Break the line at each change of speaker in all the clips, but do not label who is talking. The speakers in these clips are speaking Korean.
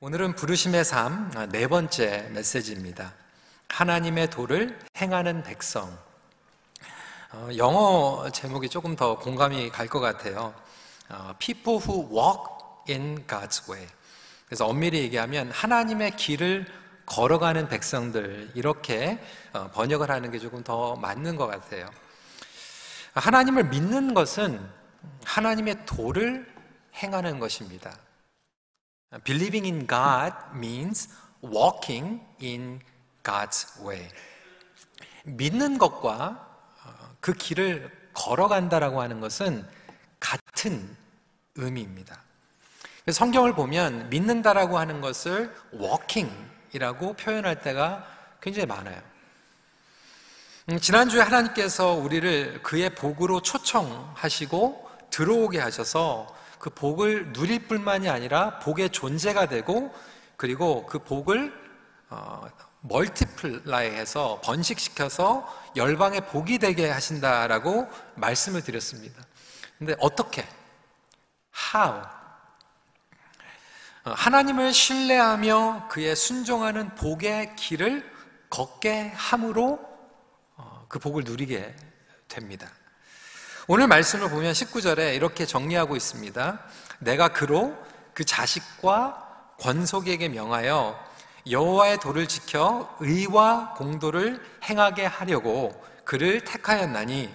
오늘은 부르심의 삶 네 번째 메시지입니다. 하나님의 도를 행하는 백성. 어, 영어 제목이 조금 더 공감이 갈 것 같아요. 어, People who walk in God's way. 그래서 엄밀히 얘기하면 하나님의 길을 걸어가는 백성들 이렇게 어, 번역을 하는 게 조금 더 맞는 것 같아요. 하나님을 믿는 것은 하나님의 도를 행하는 것입니다. Believing in God means walking in God's way. 믿는 것과 어, 그 길을 걸어간다라고 하는 것은 같은 의미입니다. 성경을 보면 믿는다라고 하는 것을 walking이라고 표현할 때가 굉장히 많아요. 음, 지난주에 하나님께서 우리를 그의 복으로 초청하시고 들어오게 하셔서 그 복을 누릴 뿐만이 아니라 복의 존재가 되고 그리고 그 복을 어, 멀티플라이해서 번식시켜서 열방의 복이 되게 하신다라고 말씀을 드렸습니다. 근데 어떻게? How? 어, 하나님을 신뢰하며 그의 순종하는 복의 길을 걷게 함으로 어, 그 복을 누리게 됩니다. 오늘 말씀을 보면 19절에 이렇게 정리하고 있습니다. 내가 그로 그 자식과 권속에게 명하여 여호와의 도를 지켜 의와 공도를 행하게 하려고 그를 택하였나니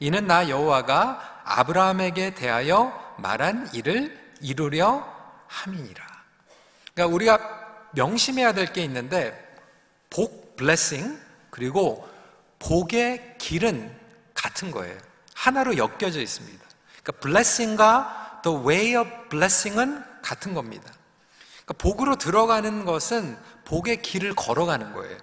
이는 나 여호와가 아브라함에게 대하여 말한 일을 이루려 함이니라. 그러니까 우리가 명심해야 될 게 있는데 복 블레싱 그리고 복의 길은 같은 거예요. 하나로 엮여져 있습니다. 그러니까 blessing과 the way of blessing은 같은 겁니다. 그러니까 복으로 들어가는 것은 복의 길을 걸어가는 거예요.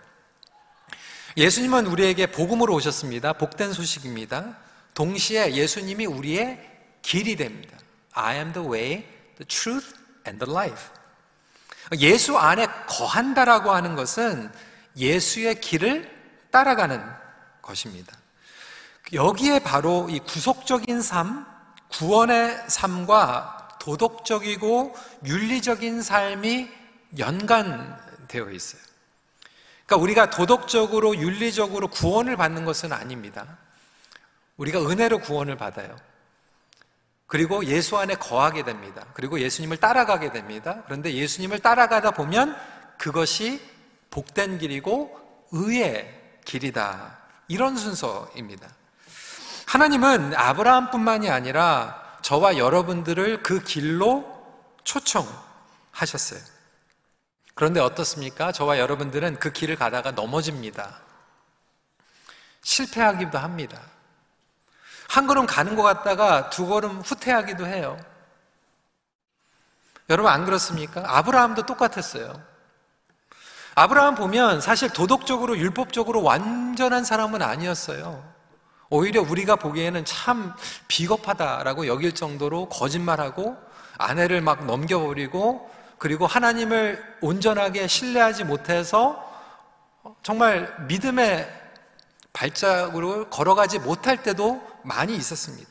예수님은 우리에게 복음으로 오셨습니다. 복된 소식입니다. 동시에 예수님이 우리의 길이 됩니다. I am the way, the truth, and the life. 예수 안에 거한다라고 하는 것은 예수의 길을 따라가는 것입니다. 여기에 바로 이 구속적인 삶, 구원의 삶과 도덕적이고 윤리적인 삶이 연관되어 있어요. 그러니까 우리가 도덕적으로 윤리적으로 구원을 받는 것은 아닙니다. 우리가 은혜로 구원을 받아요. 그리고 예수 안에 거하게 됩니다. 그리고 예수님을 따라가게 됩니다. 그런데 예수님을 따라가다 보면 그것이 복된 길이고 의의 길이다. 이런 순서입니다. 하나님은 아브라함뿐만이 아니라 저와 여러분들을 그 길로 초청하셨어요. 그런데 어떻습니까? 저와 여러분들은 그 길을 가다가 넘어집니다. 실패하기도 합니다. 한 걸음 가는 것 같다가 두 걸음 후퇴하기도 해요. 여러분 안 그렇습니까? 아브라함도 똑같았어요. 아브라함 보면 사실 도덕적으로 율법적으로 완전한 사람은 아니었어요. 오히려 우리가 보기에는 참 비겁하다라고 여길 정도로 거짓말하고 아내를 막 넘겨버리고 그리고 하나님을 온전하게 신뢰하지 못해서 정말 믿음의 발자국을 걸어가지 못할 때도 많이 있었습니다.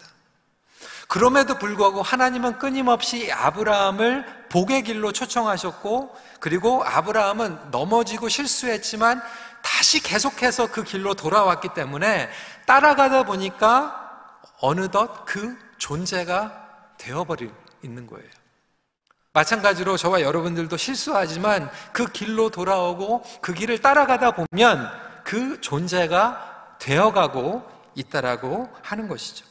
그럼에도 불구하고 하나님은 끊임없이 아브라함을 복의 길로 초청하셨고 그리고 아브라함은 넘어지고 실수했지만 다시 계속해서 그 길로 돌아왔기 때문에 따라가다 보니까 어느덧 그 존재가 되어버리 있는 거예요. 마찬가지로 저와 여러분들도 실수하지만 그 길로 돌아오고 그 길을 따라가다 보면 그 존재가 되어가고 있다라고 하는 것이죠.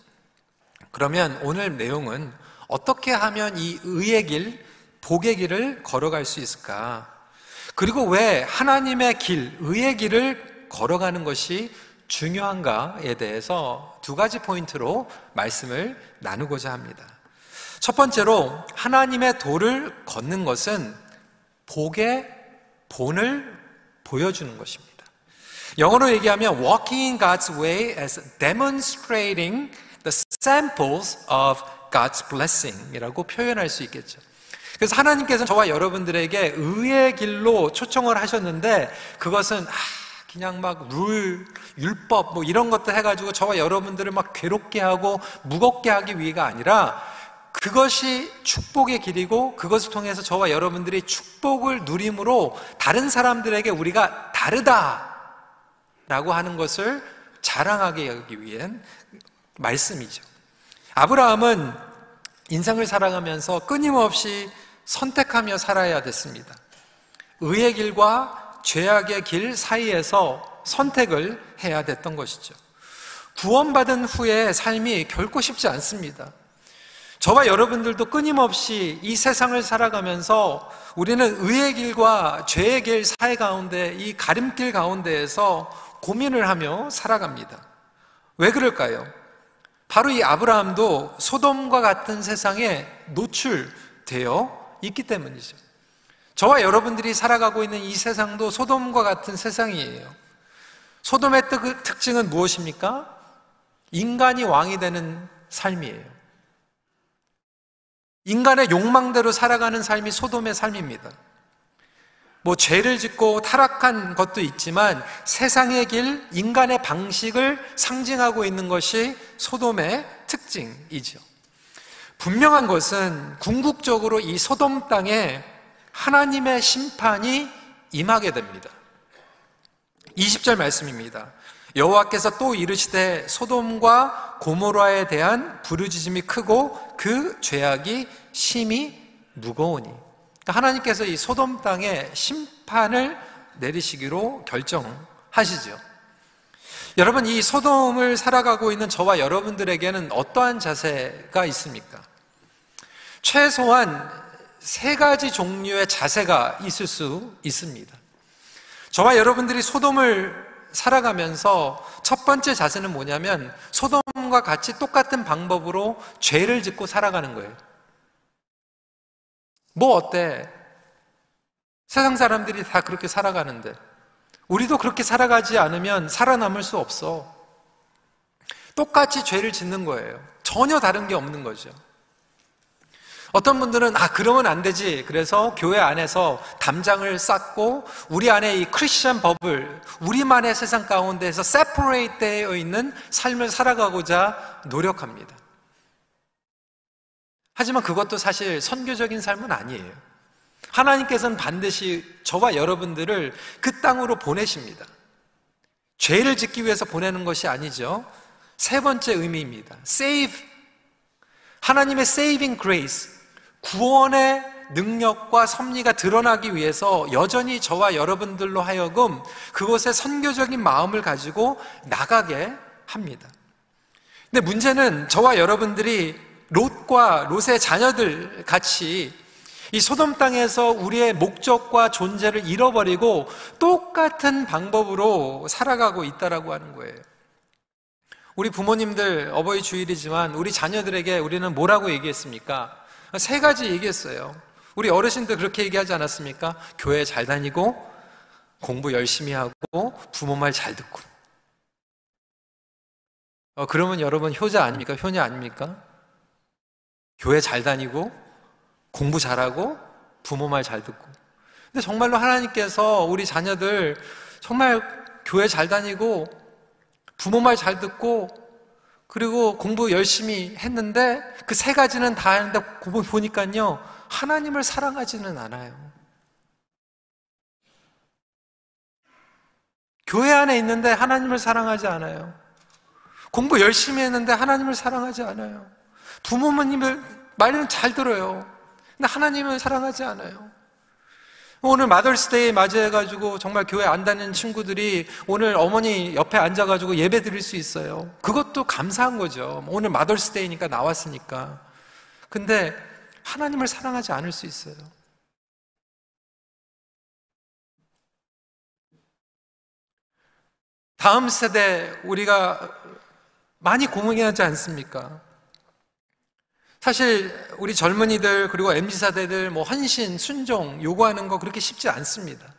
그러면 오늘 내용은 어떻게 하면 이 의의 길, 복의 길을 걸어갈 수 있을까? 그리고 왜 하나님의 길, 의의 길을 걸어가는 것이 중요한가에 대해서 두 가지 포인트로 말씀을 나누고자 합니다. 첫 번째로 하나님의 도를 걷는 것은 복의 본을 보여주는 것입니다. 영어로 얘기하면 walking in God's way as demonstrating the samples of God's blessing이라고 표현할 수 있겠죠. 그래서 하나님께서 저와 여러분들에게 의의 길로 초청을 하셨는데 그것은 아, 그냥 막 룰, 율법 뭐 이런 것들 해가지고 저와 여러분들을 막 괴롭게 하고 무겁게 하기 위해가 아니라 그것이 축복의 길이고 그것을 통해서 저와 여러분들이 축복을 누림으로 다른 사람들에게 우리가 다르다 라고 하는 것을 자랑하게 하기 위한 말씀이죠. 아브라함은 인생을 살아가면서 끊임없이 선택하며 살아야 됐습니다. 의의 길과 죄악의 길 사이에서 선택을 해야 됐던 것이죠. 구원받은 후에 삶이 결코 쉽지 않습니다. 저와 여러분들도 끊임없이 이 세상을 살아가면서 우리는 의의 길과 죄의 길 사이 가운데 이 가림길 가운데에서 고민을 하며 살아갑니다. 왜 그럴까요? 바로 이 아브라함도 소돔과 같은 세상에 노출되어 있기 때문이죠. 저와 여러분들이 살아가고 있는 이 세상도 소돔과 같은 세상이에요. 소돔의 특징은 무엇입니까? 인간이 왕이 되는 삶이에요. 인간의 욕망대로 살아가는 삶이 소돔의 삶입니다. 뭐 죄를 짓고 타락한 것도 있지만 세상의 길, 인간의 방식을 상징하고 있는 것이 소돔의 특징이죠. 분명한 것은 궁극적으로 이 소돔 땅에 하나님의 심판이 임하게 됩니다. 20절 말씀입니다. 여호와께서 또 이르시되 소돔과 고모라에 대한 부르짖음이 크고 그 죄악이 심히 무거우니 그러니까 하나님께서 이 소돔 땅에 심판을 내리시기로 결정하시죠. 여러분 이 소돔을 살아가고 있는 저와 여러분들에게는 어떠한 자세가 있습니까? 최소한 세 가지 종류의 자세가 있을 수 있습니다. 저와 여러분들이 소돔을 살아가면서 첫 번째 자세는 뭐냐면 소돔과 같이 똑같은 방법으로 죄를 짓고 살아가는 거예요. 뭐 어때? 세상 사람들이 다 그렇게 살아가는데 우리도 그렇게 살아가지 않으면 살아남을 수 없어. 똑같이 죄를 짓는 거예요. 전혀 다른 게 없는 거죠. 어떤 분들은 아 그러면 안 되지. 그래서 교회 안에서 담장을 쌓고 우리 안에 이 크리스천 법을 우리만의 세상 가운데에서 세퍼레이트 되어 있는 삶을 살아가고자 노력합니다. 하지만 그것도 사실 선교적인 삶은 아니에요. 하나님께서는 반드시 저와 여러분들을 그 땅으로 보내십니다. 죄를 짓기 위해서 보내는 것이 아니죠. 세 번째 의미입니다. save. 하나님의 saving grace. 구원의 능력과 섭리가 드러나기 위해서 여전히 저와 여러분들로 하여금 그곳에 선교적인 마음을 가지고 나가게 합니다. 근데 문제는 저와 여러분들이 롯과 롯의 자녀들 같이 이 소돔 땅에서 우리의 목적과 존재를 잃어버리고 똑같은 방법으로 살아가고 있다라고 하는 거예요. 우리 부모님들 어버이 주일이지만 우리 자녀들에게 우리는 뭐라고 얘기했습니까? 세 가지 얘기했어요. 우리 어르신들 그렇게 얘기하지 않았습니까? 교회 잘 다니고, 공부 열심히 하고, 부모 말 잘 듣고. 어, 그러면 여러분 효자 아닙니까? 효녀 아닙니까? 교회 잘 다니고, 공부 잘하고, 부모 말 잘 듣고. 근데 정말로 하나님께서 우리 자녀들 정말 교회 잘 다니고, 부모 말 잘 듣고, 그리고 공부 열심히 했는데 그 세 가지는 다 했는데 보니까요 하나님을 사랑하지는 않아요. 교회 안에 있는데 하나님을 사랑하지 않아요. 공부 열심히 했는데 하나님을 사랑하지 않아요. 부모님을 말은 잘 들어요. 근데 하나님을 사랑하지 않아요. 오늘 마더스데이 맞이해가지고 정말 교회 안 다니는 친구들이 오늘 어머니 옆에 앉아가지고 예배 드릴 수 있어요. 그것도 감사한 거죠. 오늘 마더스데이니까 나왔으니까. 근데 하나님을 사랑하지 않을 수 있어요. 다음 세대 우리가 많이 고민하지 않습니까? 사실 우리 젊은이들 그리고 MZ 세대들 뭐 헌신, 순종 요구하는 거 그렇게 쉽지 않습니다.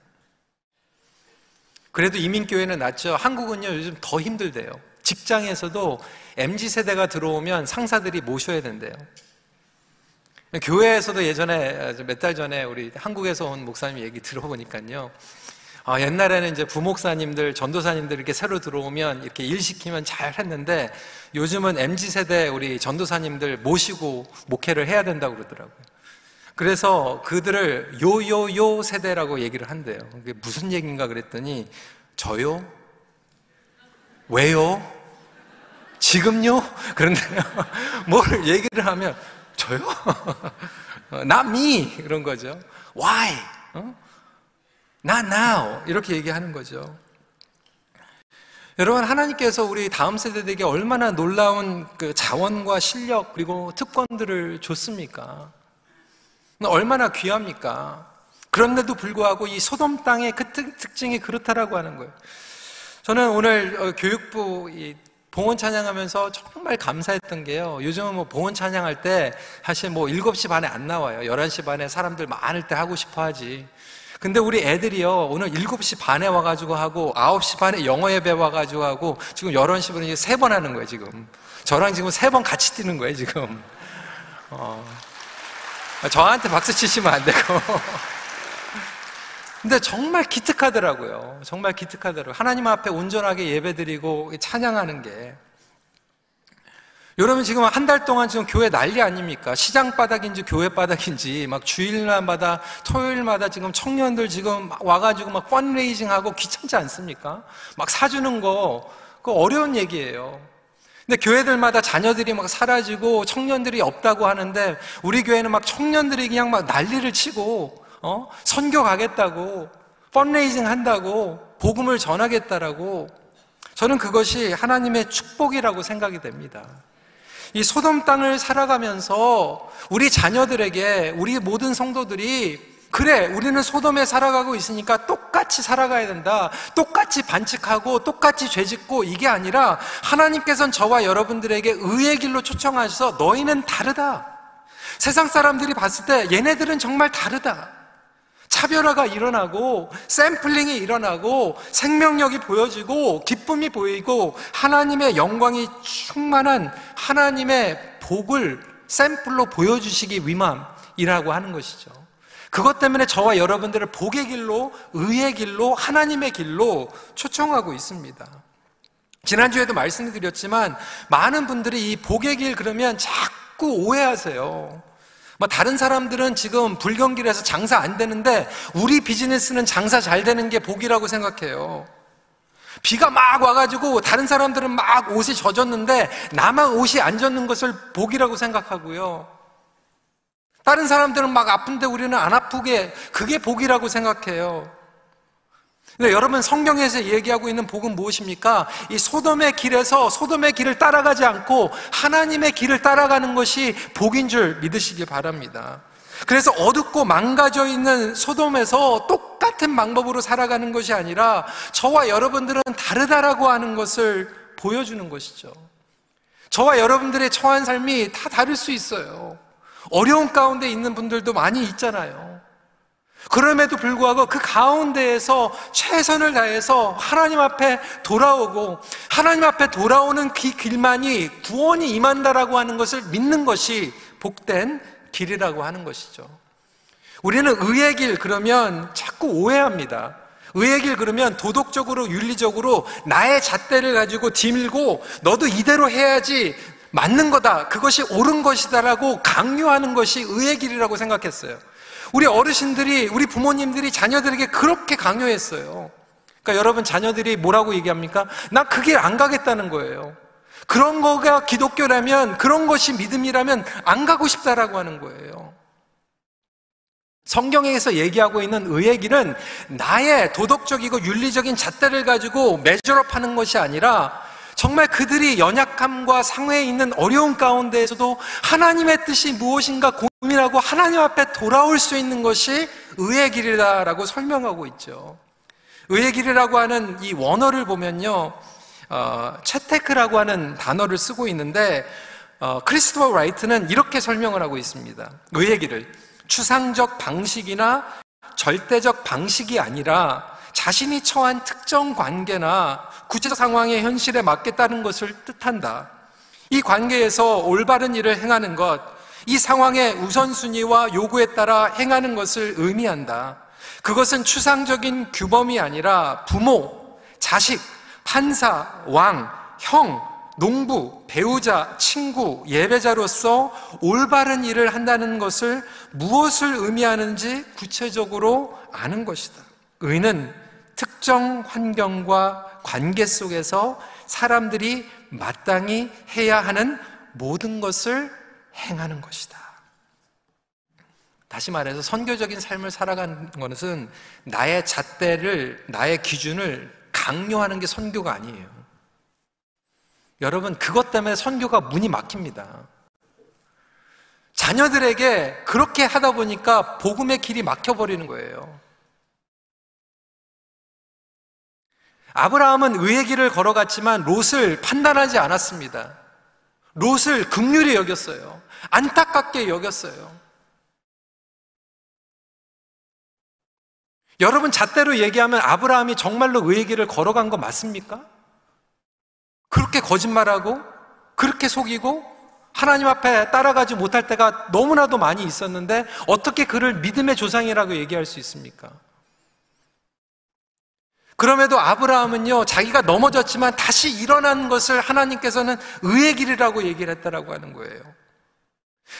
그래도 이민교회는 낫죠. 한국은요 요즘 더 힘들대요. 직장에서도 MZ 세대가 들어오면 상사들이 모셔야 된대요. 교회에서도 예전에 몇 달 전에 우리 한국에서 온 목사님 얘기 들어보니까요. 어, 옛날에는 이제 부목사님들, 전도사님들 이렇게 새로 들어오면 이렇게 일 시키면 잘 했는데 요즘은 MZ 세대 우리 전도사님들 모시고 목회를 해야 된다고 그러더라고요. 그래서 그들을 요요요 세대라고 얘기를 한대요. 그게 무슨 얘기인가 그랬더니 저요? 왜요? 지금요? 그런데요. 뭘 얘기를 하면 저요? Not me 그런 거죠. Why? 어? Not now 이렇게 얘기하는 거죠. 여러분 하나님께서 우리 다음 세대들에게 얼마나 놀라운 그 자원과 실력 그리고 특권들을 줬습니까? 얼마나 귀합니까? 그런데도 불구하고 이 소돔 땅의 그 특징이 그렇다라고 하는 거예요. 저는 오늘 어, 교육부 봉헌 찬양하면서 정말 감사했던 게요. 요즘은 뭐 봉헌 찬양할 때 사실 뭐 7시 반에 안 나와요. 11시 반에 사람들 많을 때 하고 싶어 하지. 근데 우리 애들이요, 오늘 7시 반에 와가지고 하고, 9시 반에 영어 예배 와가지고 하고, 지금 11시 반에 세 번 하는 거예요, 지금. 저랑 지금 세 번 같이 뛰는 거예요, 지금. 어. 저한테 박수 치시면 안 되고. 근데 정말 기특하더라고요. 정말 기특하더라고요. 하나님 앞에 온전하게 예배드리고 찬양하는 게. 여러분 지금 한 달 동안 지금 교회 난리 아닙니까? 시장 바닥인지 교회 바닥인지 막 주일날마다 토요일마다 지금 청년들 지금 와가지고 막 펀레이징하고 귀찮지 않습니까? 막 사주는 거 그거 어려운 얘기예요. 근데 교회들마다 자녀들이 막 사라지고 청년들이 없다고 하는데 우리 교회는 막 청년들이 그냥 막 난리를 치고 어? 선교 가겠다고, 펀레이징 한다고, 복음을 전하겠다라고, 저는 그것이 하나님의 축복이라고 생각이 됩니다. 이 소돔 땅을 살아가면서 우리 자녀들에게 우리 모든 성도들이 그래, 우리는 소돔에 살아가고 있으니까 똑같이 살아가야 된다. 똑같이 반칙하고 똑같이 죄 짓고 이게 아니라 하나님께서는 저와 여러분들에게 의의 길로 초청하셔서 너희는 다르다. 세상 사람들이 봤을 때 얘네들은 정말 다르다. 차별화가 일어나고 샘플링이 일어나고 생명력이 보여지고 기쁨이 보이고 하나님의 영광이 충만한 하나님의 복을 샘플로 보여주시기 위함이라고 하는 것이죠. 그것 때문에 저와 여러분들을 복의 길로, 의의 길로, 하나님의 길로 초청하고 있습니다. 지난주에도 말씀드렸지만 많은 분들이 이 복의 길 그러면 자꾸 오해하세요. 뭐 다른 사람들은 지금 불경길에서 장사 안 되는데 우리 비즈니스는 장사 잘 되는 게 복이라고 생각해요. 비가 막 와가지고 다른 사람들은 막 옷이 젖었는데 나만 옷이 안 젖는 것을 복이라고 생각하고요. 다른 사람들은 막 아픈데 우리는 안 아프게 그게 복이라고 생각해요. 근데 여러분 성경에서 얘기하고 있는 복은 무엇입니까? 이 소돔의 길에서 소돔의 길을 따라가지 않고 하나님의 길을 따라가는 것이 복인 줄 믿으시기 바랍니다. 그래서 어둡고 망가져 있는 소돔에서 똑같은 방법으로 살아가는 것이 아니라 저와 여러분들은 다르다라고 하는 것을 보여주는 것이죠. 저와 여러분들의 처한 삶이 다 다를 수 있어요. 어려운 가운데 있는 분들도 많이 있잖아요. 그럼에도 불구하고 그 가운데에서 최선을 다해서 하나님 앞에 돌아오고 하나님 앞에 돌아오는 그 길만이 구원이 임한다라고 하는 것을 믿는 것이 복된 길이라고 하는 것이죠. 우리는 의의 길 그러면 자꾸 오해합니다. 의의 길 그러면 도덕적으로 윤리적으로 나의 잣대를 가지고 뒤밀고 너도 이대로 해야지 맞는 거다. 그것이 옳은 것이다라고 강요하는 것이 의의 길이라고 생각했어요. 우리 어르신들이, 우리 부모님들이 자녀들에게 그렇게 강요했어요. 그러니까 여러분 자녀들이 뭐라고 얘기합니까? 나 그 길 안 가겠다는 거예요. 그런 거가 기독교라면, 그런 것이 믿음이라면 안 가고 싶다라고 하는 거예요. 성경에서 얘기하고 있는 의의 길은 나의 도덕적이고 윤리적인 잣대를 가지고 매저업하는 것이 아니라 정말 그들이 연약함과 상회에 있는 어려운 가운데에서도 하나님의 뜻이 무엇인가 고민하고 하나님 앞에 돌아올 수 있는 것이 의의 길이다라고 설명하고 있죠. 의의 길이라고 하는 이 원어를 보면요, 어, 채테크라고 하는 단어를 쓰고 있는데 어, 크리스토퍼 라이트는 이렇게 설명을 하고 있습니다. 의의 길을 추상적 방식이나 절대적 방식이 아니라 자신이 처한 특정 관계나 구체적 상황의 현실에 맞겠다는 것을 뜻한다. 이 관계에서 올바른 일을 행하는 것, 이 상황의 우선순위와 요구에 따라 행하는 것을 의미한다. 그것은 추상적인 규범이 아니라 부모, 자식, 판사, 왕, 형, 농부, 배우자, 친구, 예배자로서 올바른 일을 한다는 것을 무엇을 의미하는지 구체적으로 아는 것이다. 의는 특정 환경과 관계 속에서 사람들이 마땅히 해야 하는 모든 것을 행하는 것이다. 다시 말해서 선교적인 삶을 살아가는 것은 나의 잣대를, 나의 기준을 강요하는 게 선교가 아니에요. 여러분, 그것 때문에 선교가 문이 막힙니다. 자녀들에게 그렇게 하다 보니까 복음의 길이 막혀버리는 거예요. 아브라함은 의의 길을 걸어갔지만 롯을 판단하지 않았습니다. 롯을 극률히 여겼어요. 안타깝게 여겼어요. 여러분 잣대로 얘기하면 아브라함이 정말로 의의 길을 걸어간 거 맞습니까? 그렇게 거짓말하고 그렇게 속이고 하나님 앞에 따라가지 못할 때가 너무나도 많이 있었는데 어떻게 그를 믿음의 조상이라고 얘기할 수 있습니까? 그럼에도 아브라함은요, 자기가 넘어졌지만 다시 일어난 것을 하나님께서는 의의 길이라고 얘기를 했다라고 하는 거예요.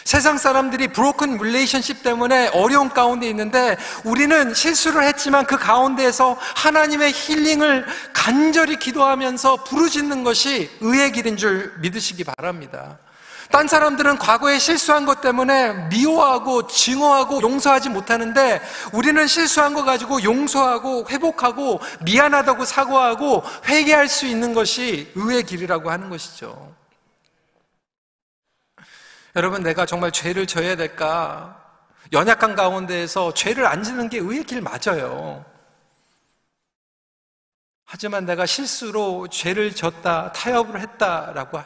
세상 사람들이 broken relationship 때문에 어려운 가운데 있는데 우리는 실수를 했지만 그 가운데에서 하나님의 힐링을 간절히 기도하면서 부르짖는 것이 의의 길인 줄 믿으시기 바랍니다. 딴 사람들은 과거에 실수한 것 때문에 미워하고 증오하고 용서하지 못하는데 우리는 실수한 거 가지고 용서하고 회복하고 미안하다고 사과하고 회개할 수 있는 것이 의의 길이라고 하는 것이죠. 여러분, 내가 정말 죄를 져야 될까? 연약한 가운데에서 죄를 안 지는 게 의의 길 맞아요. 하지만 내가 실수로 죄를 졌다, 타협을 했다라고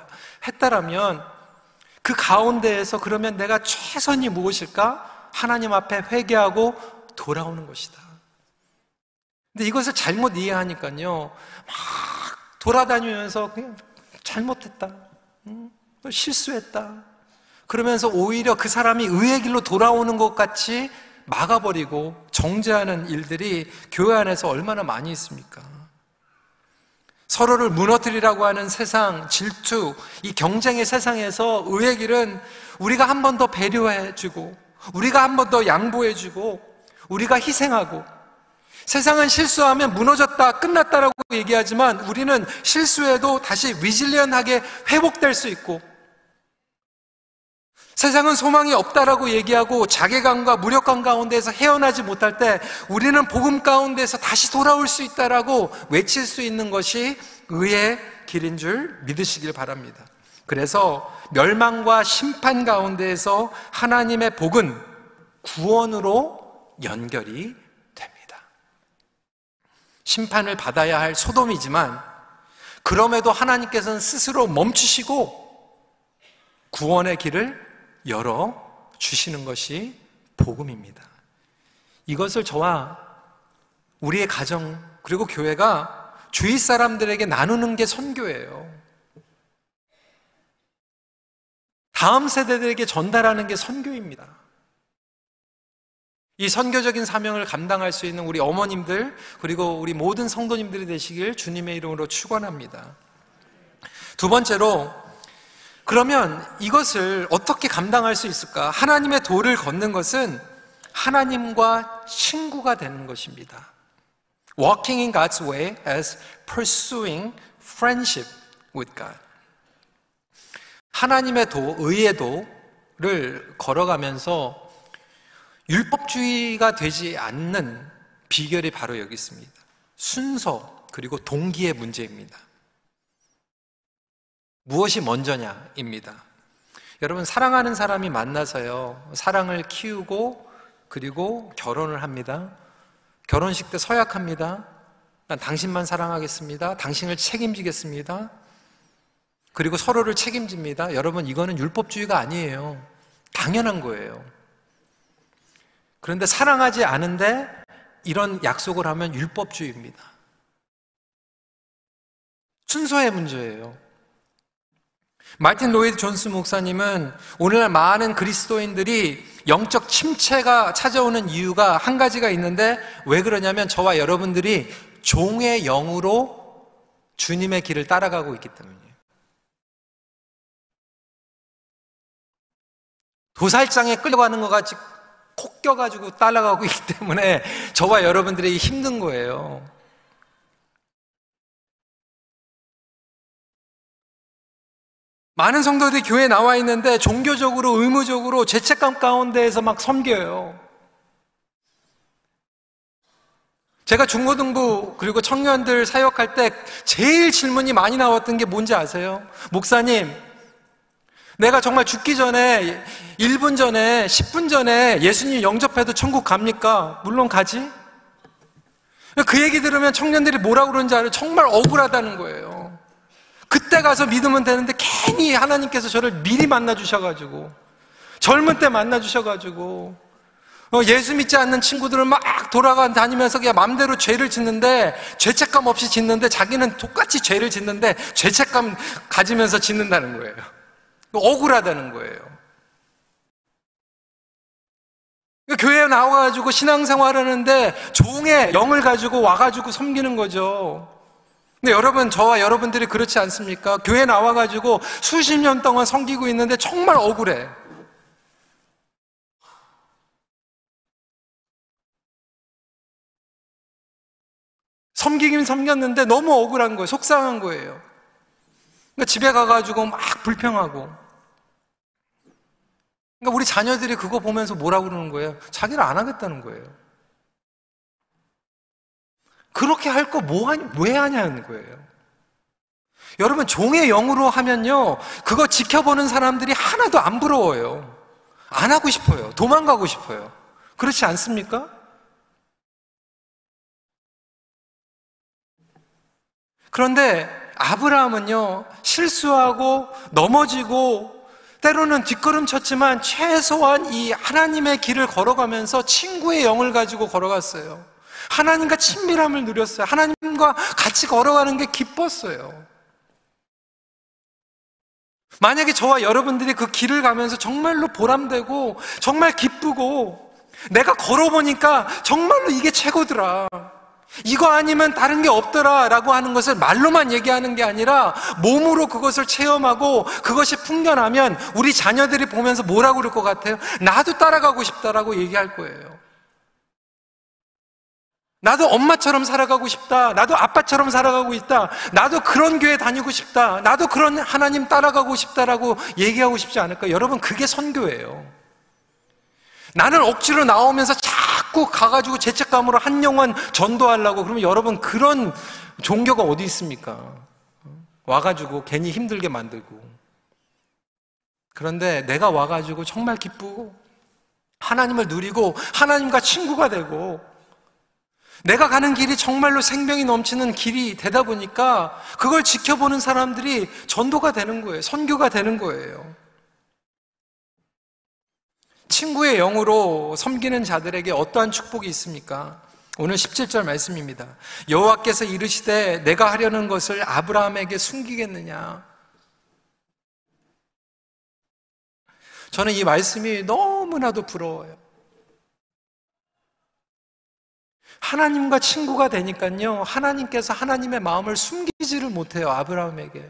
했다라면 그 가운데에서 그러면 내가 최선이 무엇일까? 하나님 앞에 회개하고 돌아오는 것이다. 근데 이것을 잘못 이해하니까요, 막 돌아다니면서 그냥 잘못했다. 실수했다. 그러면서 오히려 그 사람이 의의 길로 돌아오는 것 같이 막아버리고 정죄하는 일들이 교회 안에서 얼마나 많이 있습니까? 서로를 무너뜨리라고 하는 세상, 질투, 이 경쟁의 세상에서 의의 길은 우리가 한 번 더 배려해주고, 우리가 한 번 더 양보해주고, 우리가 희생하고, 세상은 실수하면 무너졌다, 끝났다라고 얘기하지만 우리는 실수해도 다시 위질리언하게 회복될 수 있고, 세상은 소망이 없다라고 얘기하고 자괴감과 무력감 가운데서 헤어나지 못할 때 우리는 복음 가운데서 다시 돌아올 수 있다라고 외칠 수 있는 것이 의의 길인 줄 믿으시길 바랍니다. 그래서 멸망과 심판 가운데에서 하나님의 복은 구원으로 연결이 됩니다. 심판을 받아야 할 소돔이지만 그럼에도 하나님께서는 스스로 멈추시고 구원의 길을 열어 주시는 것이 복음입니다. 이것을 저와 우리의 가정 그리고 교회가 주위 사람들에게 나누는 게 선교예요. 다음 세대들에게 전달하는 게 선교입니다. 이 선교적인 사명을 감당할 수 있는 우리 어머님들 그리고 우리 모든 성도님들이 되시길 주님의 이름으로 축원합니다. 두 번째로 그러면 이것을 어떻게 감당할 수 있을까? 하나님의 도를 걷는 것은 하나님과 친구가 되는 것입니다. Walking in God's way as pursuing friendship with God. 하나님의 도, 의의 도를 걸어가면서 율법주의가 되지 않는 비결이 바로 여기 있습니다. 순서, 그리고 동기의 문제입니다. 무엇이 먼저냐입니다. 여러분, 사랑하는 사람이 만나서요, 사랑을 키우고, 그리고 결혼을 합니다. 결혼식 때 서약합니다. 난 당신만 사랑하겠습니다. 당신을 책임지겠습니다. 그리고 서로를 책임집니다. 여러분, 이거는 율법주의가 아니에요. 당연한 거예요. 그런데 사랑하지 않은데 이런 약속을 하면 율법주의입니다. 순서의 문제예요. 마틴 로이드 존스 목사님은 오늘날 많은 그리스도인들이 영적 침체가 찾아오는 이유가 한 가지가 있는데 왜 그러냐면 저와 여러분들이 종의 영으로 주님의 길을 따라가고 있기 때문이에요. 도살장에 끌려가는 것 같이 콕 껴가지고 따라가고 있기 때문에 저와 여러분들이 힘든 거예요. 많은 성도들이 교회에 나와 있는데 종교적으로 의무적으로 죄책감 가운데에서 막 섬겨요. 제가 중고등부 그리고 청년들 사역할 때 제일 질문이 많이 나왔던 게 뭔지 아세요? 목사님, 내가 정말 죽기 전에 1분 전에 10분 전에 예수님 영접해도 천국 갑니까? 물론 가지. 그 얘기 들으면 청년들이 뭐라고 그러는지 알아요? 정말 억울하다는 거예요. 그때 가서 믿으면 되는데 괜히 하나님께서 저를 미리 만나 주셔가지고 젊은 때 만나 주셔가지고 어, 예수 믿지 않는 친구들은 막 돌아가 다니면서 그냥 맘대로 죄를 짓는데 죄책감 없이 짓는데 자기는 똑같이 죄를 짓는데 죄책감 가지면서 짓는다는 거예요. 억울하다는 거예요. 교회에 나와가지고 신앙생활 하는데 종의 영을 가지고 와가지고 섬기는 거죠. 근데 여러분, 저와 여러분들이 그렇지 않습니까? 교회 나와가지고 수십 년 동안 섬기고 있는데 정말 억울해. 섬기긴 섬겼는데 너무 억울한 거예요. 속상한 거예요. 그러니까 집에 가가지고 막 불평하고. 그러니까 우리 자녀들이 그거 보면서 뭐라고 그러는 거예요? 자기를 안 하겠다는 거예요. 그렇게 할 거 뭐 하냐, 왜 하냐는 거예요. 여러분, 종의 영으로 하면요, 그거 지켜보는 사람들이 하나도 안 부러워요. 안 하고 싶어요. 도망가고 싶어요. 그렇지 않습니까? 그런데 아브라함은요, 실수하고 넘어지고 때로는 뒷걸음 쳤지만 최소한 이 하나님의 길을 걸어가면서 친구의 영을 가지고 걸어갔어요. 하나님과 친밀함을 누렸어요. 하나님과 같이 걸어가는 게 기뻤어요. 만약에 저와 여러분들이 그 길을 가면서 정말로 보람되고 정말 기쁘고 내가 걸어보니까 정말로 이게 최고더라. 이거 아니면 다른 게 없더라 라고 하는 것을 말로만 얘기하는 게 아니라 몸으로 그것을 체험하고 그것이 풍겨나면 우리 자녀들이 보면서 뭐라고 그럴 것 같아요? 나도 따라가고 싶다라고 얘기할 거예요. 나도 엄마처럼 살아가고 싶다. 나도 아빠처럼 살아가고 있다. 나도 그런 교회 다니고 싶다. 나도 그런 하나님 따라가고 싶다라고 얘기하고 싶지 않을까? 여러분, 그게 선교예요. 나는 억지로 나오면서 자꾸 가가지고 죄책감으로 한 영혼 전도하려고 그러면 여러분 그런 종교가 어디 있습니까? 와가지고 괜히 힘들게 만들고. 그런데 내가 와가지고 정말 기쁘고 하나님을 누리고 하나님과 친구가 되고 내가 가는 길이 정말로 생명이 넘치는 길이 되다 보니까 그걸 지켜보는 사람들이 전도가 되는 거예요. 선교가 되는 거예요. 친구의 영으로 섬기는 자들에게 어떠한 축복이 있습니까? 오늘 17절 말씀입니다. 여호와께서 이르시되 내가 하려는 것을 아브라함에게 숨기겠느냐? 저는 이 말씀이 너무나도 부러워요. 하나님과 친구가 되니까요, 하나님께서 하나님의 마음을 숨기지를 못해요, 아브라함에게.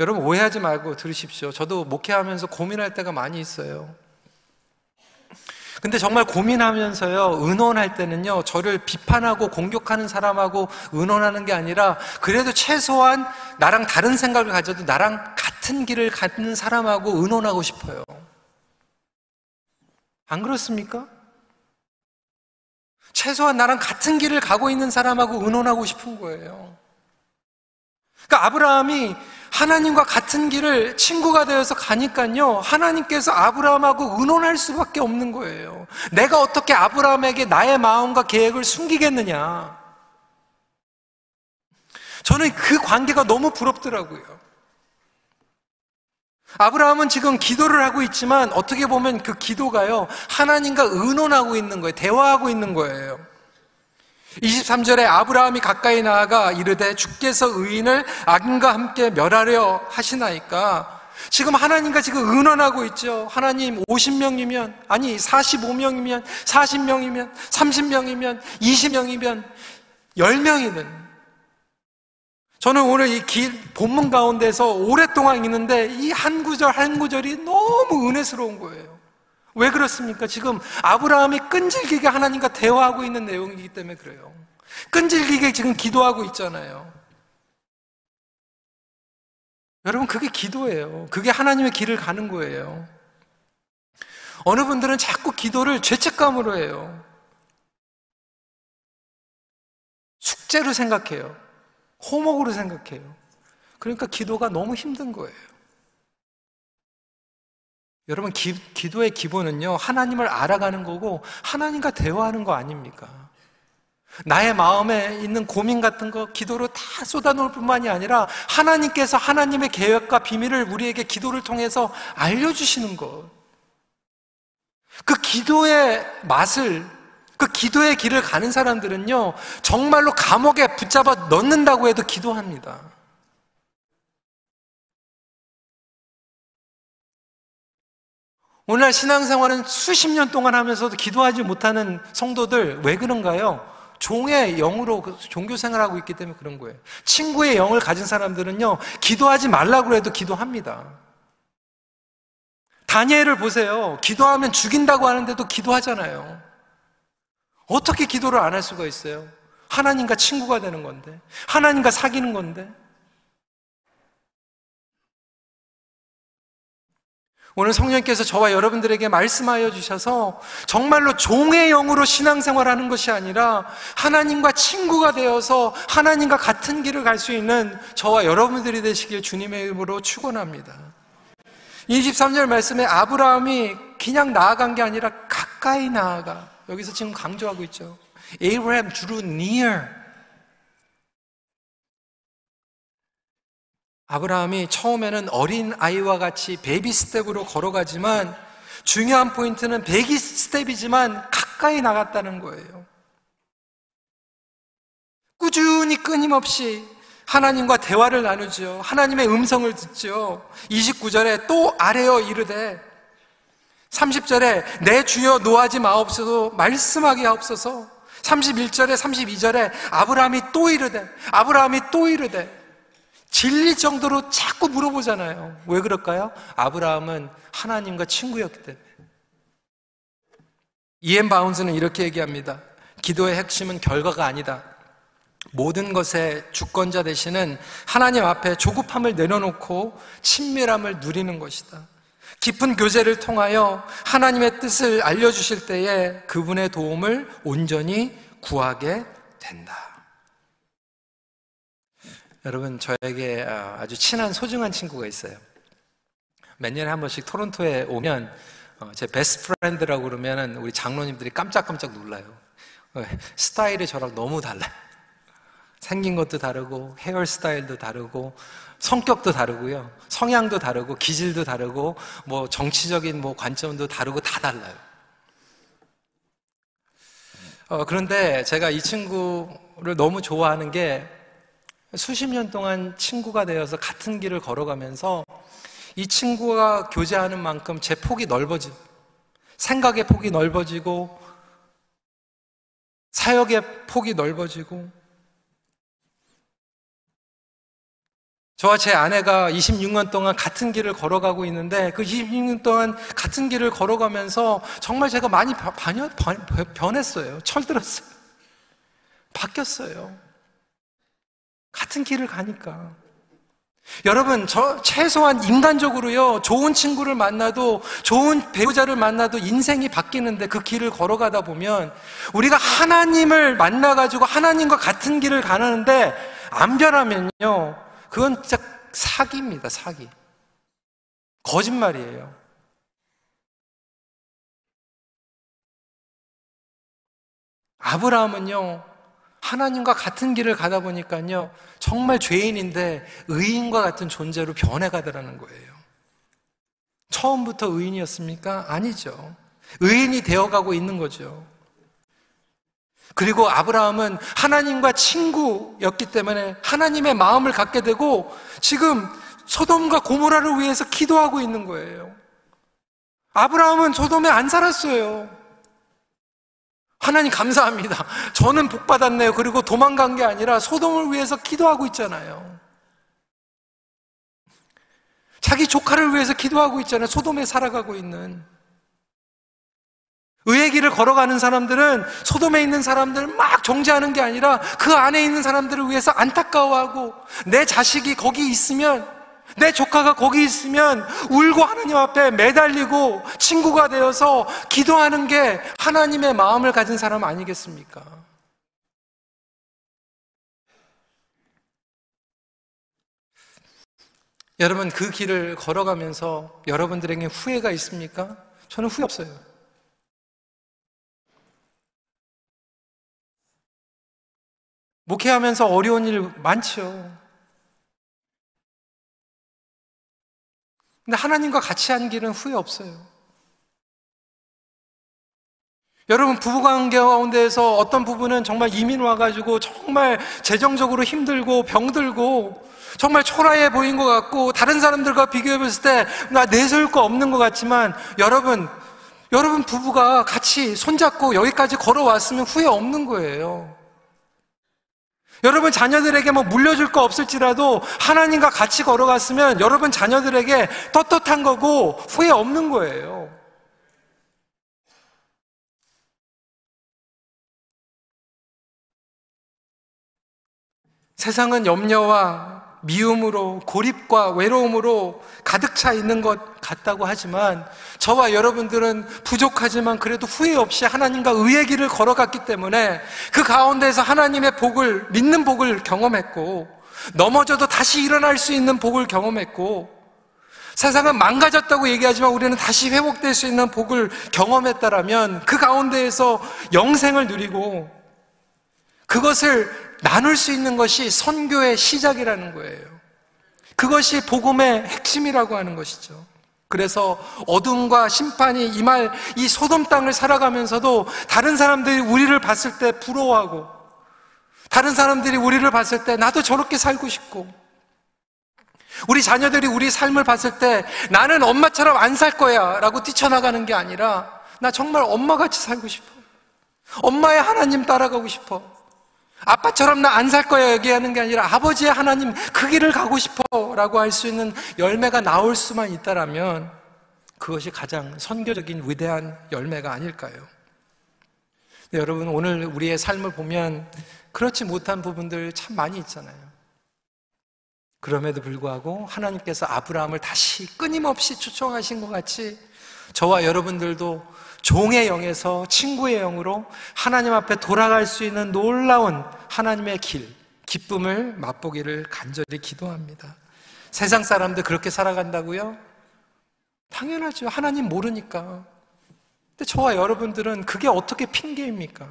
여러분 오해하지 말고 들으십시오. 저도 목회하면서 고민할 때가 많이 있어요. 근데 정말 고민하면서요, 의논할 때는요, 저를 비판하고 공격하는 사람하고 의논하는 게 아니라, 그래도 최소한 나랑 다른 생각을 가져도 나랑 같은 길을 가는 사람하고 의논하고 싶어요. 안 그렇습니까? 최소한 나랑 같은 길을 가고 있는 사람하고 의논하고 싶은 거예요. 그러니까 아브라함이 하나님과 같은 길을 친구가 되어서 가니까요, 하나님께서 아브라함하고 의논할 수밖에 없는 거예요. 내가 어떻게 아브라함에게 나의 마음과 계획을 숨기겠느냐. 저는 그 관계가 너무 부럽더라고요. 아브라함은 지금 기도를 하고 있지만 어떻게 보면 그 기도가요, 하나님과 의논하고 있는 거예요. 대화하고 있는 거예요. 23절에 아브라함이 가까이 나아가 이르되 주께서 의인을 악인과 함께 멸하려 하시나이까 지금 하나님과 지금 의논하고 있죠. 하나님 50명이면, 아니 45명이면, 40명이면, 30명이면, 20명이면, 10명이든. 저는 오늘 이 길, 본문 가운데서 오랫동안 있는데 이 한 구절 한 구절이 너무 은혜스러운 거예요. 왜 그렇습니까? 지금 아브라함이 끈질기게 하나님과 대화하고 있는 내용이기 때문에 그래요. 끈질기게 지금 기도하고 있잖아요. 여러분, 그게 기도예요. 그게 하나님의 길을 가는 거예요. 어느 분들은 자꾸 기도를 죄책감으로 해요. 숙제로 생각해요. 호목으로 생각해요. 그러니까 기도가 너무 힘든 거예요. 여러분, 기, 기도의 기본은요, 하나님을 알아가는 거고, 하나님과 대화하는 거 아닙니까? 나의 마음에 있는 고민 같은 거 기도로 다 쏟아놓을 뿐만이 아니라 하나님께서 하나님의 계획과 비밀을 우리에게 기도를 통해서 알려주시는 것. 그 기도의 맛을, 그 기도의 길을 가는 사람들은요, 정말로 감옥에 붙잡아 넣는다고 해도 기도합니다. 오늘날 신앙생활은 수십 년 동안 하면서도 기도하지 못하는 성도들 왜 그런가요? 종의 영으로 그 종교 생활하고 있기 때문에 그런 거예요. 친구의 영을 가진 사람들은요, 기도하지 말라고 해도 기도합니다. 다니엘을 보세요. 기도하면 죽인다고 하는데도 기도하잖아요. 어떻게 기도를 안 할 수가 있어요? 하나님과 친구가 되는 건데, 하나님과 사귀는 건데. 오늘 성령께서 저와 여러분들에게 말씀하여 주셔서 정말로 종의 영으로 신앙생활하는 것이 아니라 하나님과 친구가 되어서 하나님과 같은 길을 갈 수 있는 저와 여러분들이 되시길 주님의 이름으로 축원합니다. 23절 말씀에 아브라함이 그냥 나아간 게 아니라 가까이 나아가 여기서 지금 강조하고 있죠. Abraham drew near 아브라함이 처음에는 어린 아이와 같이 baby step으로 걸어가지만 중요한 포인트는 baby step이지만 가까이 나갔다는 거예요. 꾸준히 끊임없이 하나님과 대화를 나누죠. 하나님의 음성을 듣죠. 29절에 또 아뢰어 이르되 30절에 내 주여 노하지 마옵소서 말씀하게 하옵소서 31절에 32절에 아브라함이 또 이르되 아브라함이 또 이르되 진리 정도로 자꾸 물어보잖아요. 왜 그럴까요? 아브라함은 하나님과 친구였기 때문에. 이엔 바운스는 이렇게 얘기합니다. 기도의 핵심은 결과가 아니다. 모든 것의 주권자 되시는 하나님 앞에 조급함을 내려놓고 친밀함을 누리는 것이다. 깊은 교제를 통하여 하나님의 뜻을 알려주실 때에 그분의 도움을 온전히 구하게 된다. 여러분, 저에게 아, 아주 친한 소중한 친구가 있어요. 몇 년에 한 번씩 토론토에 오면 어, 제 best friend라고 그러면 우리 장로님들이 깜짝깜짝 놀라요. 어, 스타일이 저랑 너무 달라요. 생긴 것도 다르고, 헤어 스타일도 다르고, 성격도 다르고요. 성향도 다르고, 기질도 다르고, 뭐 정치적인 뭐 관점도 다르고 다 달라요. 어, 그런데 제가 이 친구를 너무 좋아하는 게 수십 년 동안 친구가 되어서 같은 길을 걸어가면서 이 친구가 교제하는 만큼 제 폭이 넓어지 생각의 폭이 넓어지고 사역의 폭이 넓어지고 저와 제 아내가 26년 동안 같은 길을 걸어가고 있는데 그 26년 동안 같은 길을 걸어가면서 정말 제가 많이 변했어요. 철들었어요. 바뀌었어요. 같은 길을 가니까. 여러분, 저 최소한 인간적으로요, 좋은 친구를 만나도, 좋은 배우자를 만나도 인생이 바뀌는데 그 길을 걸어가다 보면 우리가 하나님을 만나가지고 하나님과 같은 길을 가는데 안 변하면요, 그건 진짜 사기입니다, 사기. 거짓말이에요. 아브라함은요, 하나님과 같은 길을 가다 보니까요, 정말 죄인인데 의인과 같은 존재로 변해가더라는 거예요. 처음부터 의인이었습니까? 아니죠. 의인이 되어가고 있는 거죠. 그리고 아브라함은 하나님과 친구였기 때문에 하나님의 마음을 갖게 되고 지금 소돔과 고모라를 위해서 기도하고 있는 거예요. 아브라함은 소돔에 안 살았어요. 하나님 감사합니다. 저는 복 받았네요. 그리고 도망간 게 아니라 소돔을 위해서 기도하고 있잖아요. 자기 조카를 위해서 기도하고 있잖아요. 소돔에 살아가고 있는. 의의 길을 걸어가는 사람들은 소돔에 있는 사람들 막 정죄하는 게 아니라 그 안에 있는 사람들을 위해서 안타까워하고 내 자식이 거기 있으면 내 조카가 거기 있으면 울고 하나님 앞에 매달리고 친구가 되어서 기도하는 게 하나님의 마음을 가진 사람 아니겠습니까? 여러분 그 길을 걸어가면서 여러분들에게 후회가 있습니까? 저는 후회 없어요. 목회하면서 어려운 일 많죠. 근데 하나님과 같이 한 길은 후회 없어요. 여러분 부부관계 가운데에서 어떤 부분은 정말 이민 와가지고 정말 재정적으로 힘들고 병들고 정말 초라해 보인 것 같고 다른 사람들과 비교해 봤을 때 나 내세울 거 없는 것 같지만 여러분 여러분 부부가 같이 손잡고 여기까지 걸어왔으면 후회 없는 거예요. 여러분 자녀들에게 뭐 물려줄 거 없을지라도 하나님과 같이 걸어갔으면 여러분 자녀들에게 떳떳한 거고 후회 없는 거예요. 세상은 염려와 미움으로 고립과 외로움으로 가득 차 있는 것 같다고 하지만 저와 여러분들은 부족하지만 그래도 후회 없이 하나님과 의의 길을 걸어갔기 때문에 그 가운데서 하나님의 복을 믿는 복을 경험했고 넘어져도 다시 일어날 수 있는 복을 경험했고 세상은 망가졌다고 얘기하지만 우리는 다시 회복될 수 있는 복을 경험했다라면 그 가운데에서 영생을 누리고 그것을 나눌 수 있는 것이 선교의 시작이라는 거예요. 그것이 복음의 핵심이라고 하는 것이죠. 그래서 어둠과 심판이 임할 이 소돔 땅을 살아가면서도 다른 사람들이 우리를 봤을 때 부러워하고 다른 사람들이 우리를 봤을 때 나도 저렇게 살고 싶고 우리 자녀들이 우리 삶을 봤을 때 나는 엄마처럼 안 살 거야 라고 뛰쳐나가는 게 아니라 나 정말 엄마같이 살고 싶어. 엄마의 하나님 따라가고 싶어. 아빠처럼 나 안 살 거야 얘기하는 게 아니라 아버지의 하나님 그 길을 가고 싶어 라고 할 수 있는 열매가 나올 수만 있다라면 그것이 가장 선교적인 위대한 열매가 아닐까요? 여러분 오늘 우리의 삶을 보면 그렇지 못한 부분들 참 많이 있잖아요. 그럼에도 불구하고 하나님께서 아브라함을 다시 끊임없이 초청하신 것 같이 저와 여러분들도 종의 영에서 친구의 영으로 하나님 앞에 돌아갈 수 있는 놀라운 하나님의 길, 기쁨을 맛보기를 간절히 기도합니다. 세상 사람들 그렇게 살아간다고요? 당연하죠. 하나님 모르니까. 근데 저와 여러분들은 그게 어떻게 핑계입니까?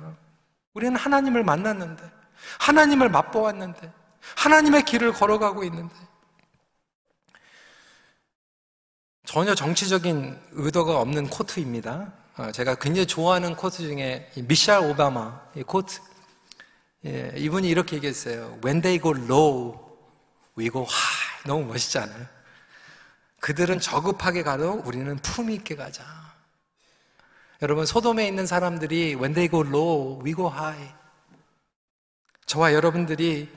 우리는 하나님을 만났는데, 하나님을 맛보았는데, 하나님의 길을 걸어가고 있는데, 전혀 정치적인 의도가 없는 코트입니다. 어, 제가 굉장히 좋아하는 코트 중에 미셸 오바마 이 코트 예, 이분이 이렇게 얘기했어요. When they go low, we go high. 너무 멋있지 않아요? 그들은 저급하게 가도 우리는 품위 있게 가자. 여러분 소돔에 있는 사람들이 when they go low, we go high. 저와 여러분들이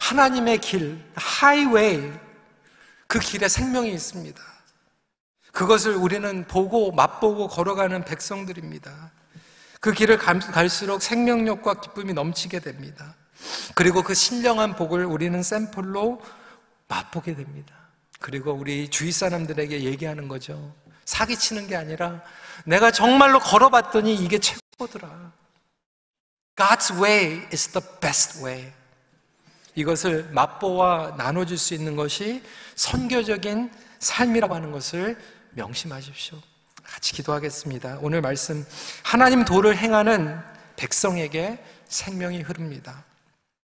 하나님의 길, 하이웨이 그 길에 생명이 있습니다. 그것을 우리는 보고 맛보고 걸어가는 백성들입니다. 그 길을 갈수록 생명력과 기쁨이 넘치게 됩니다. 그리고 그 신령한 복을 우리는 샘플로 맛보게 됩니다. 그리고 우리 주위 사람들에게 얘기하는 거죠. 사기치는 게 아니라 내가 정말로 걸어봤더니 이게 최고더라. God's way is the best way. 이것을 맛보아 나눠줄 수 있는 것이 선교적인 삶이라고 하는 것을 명심하십시오. 같이 기도하겠습니다. 오늘 말씀 하나님 도를 행하는 백성에게 생명이 흐릅니다.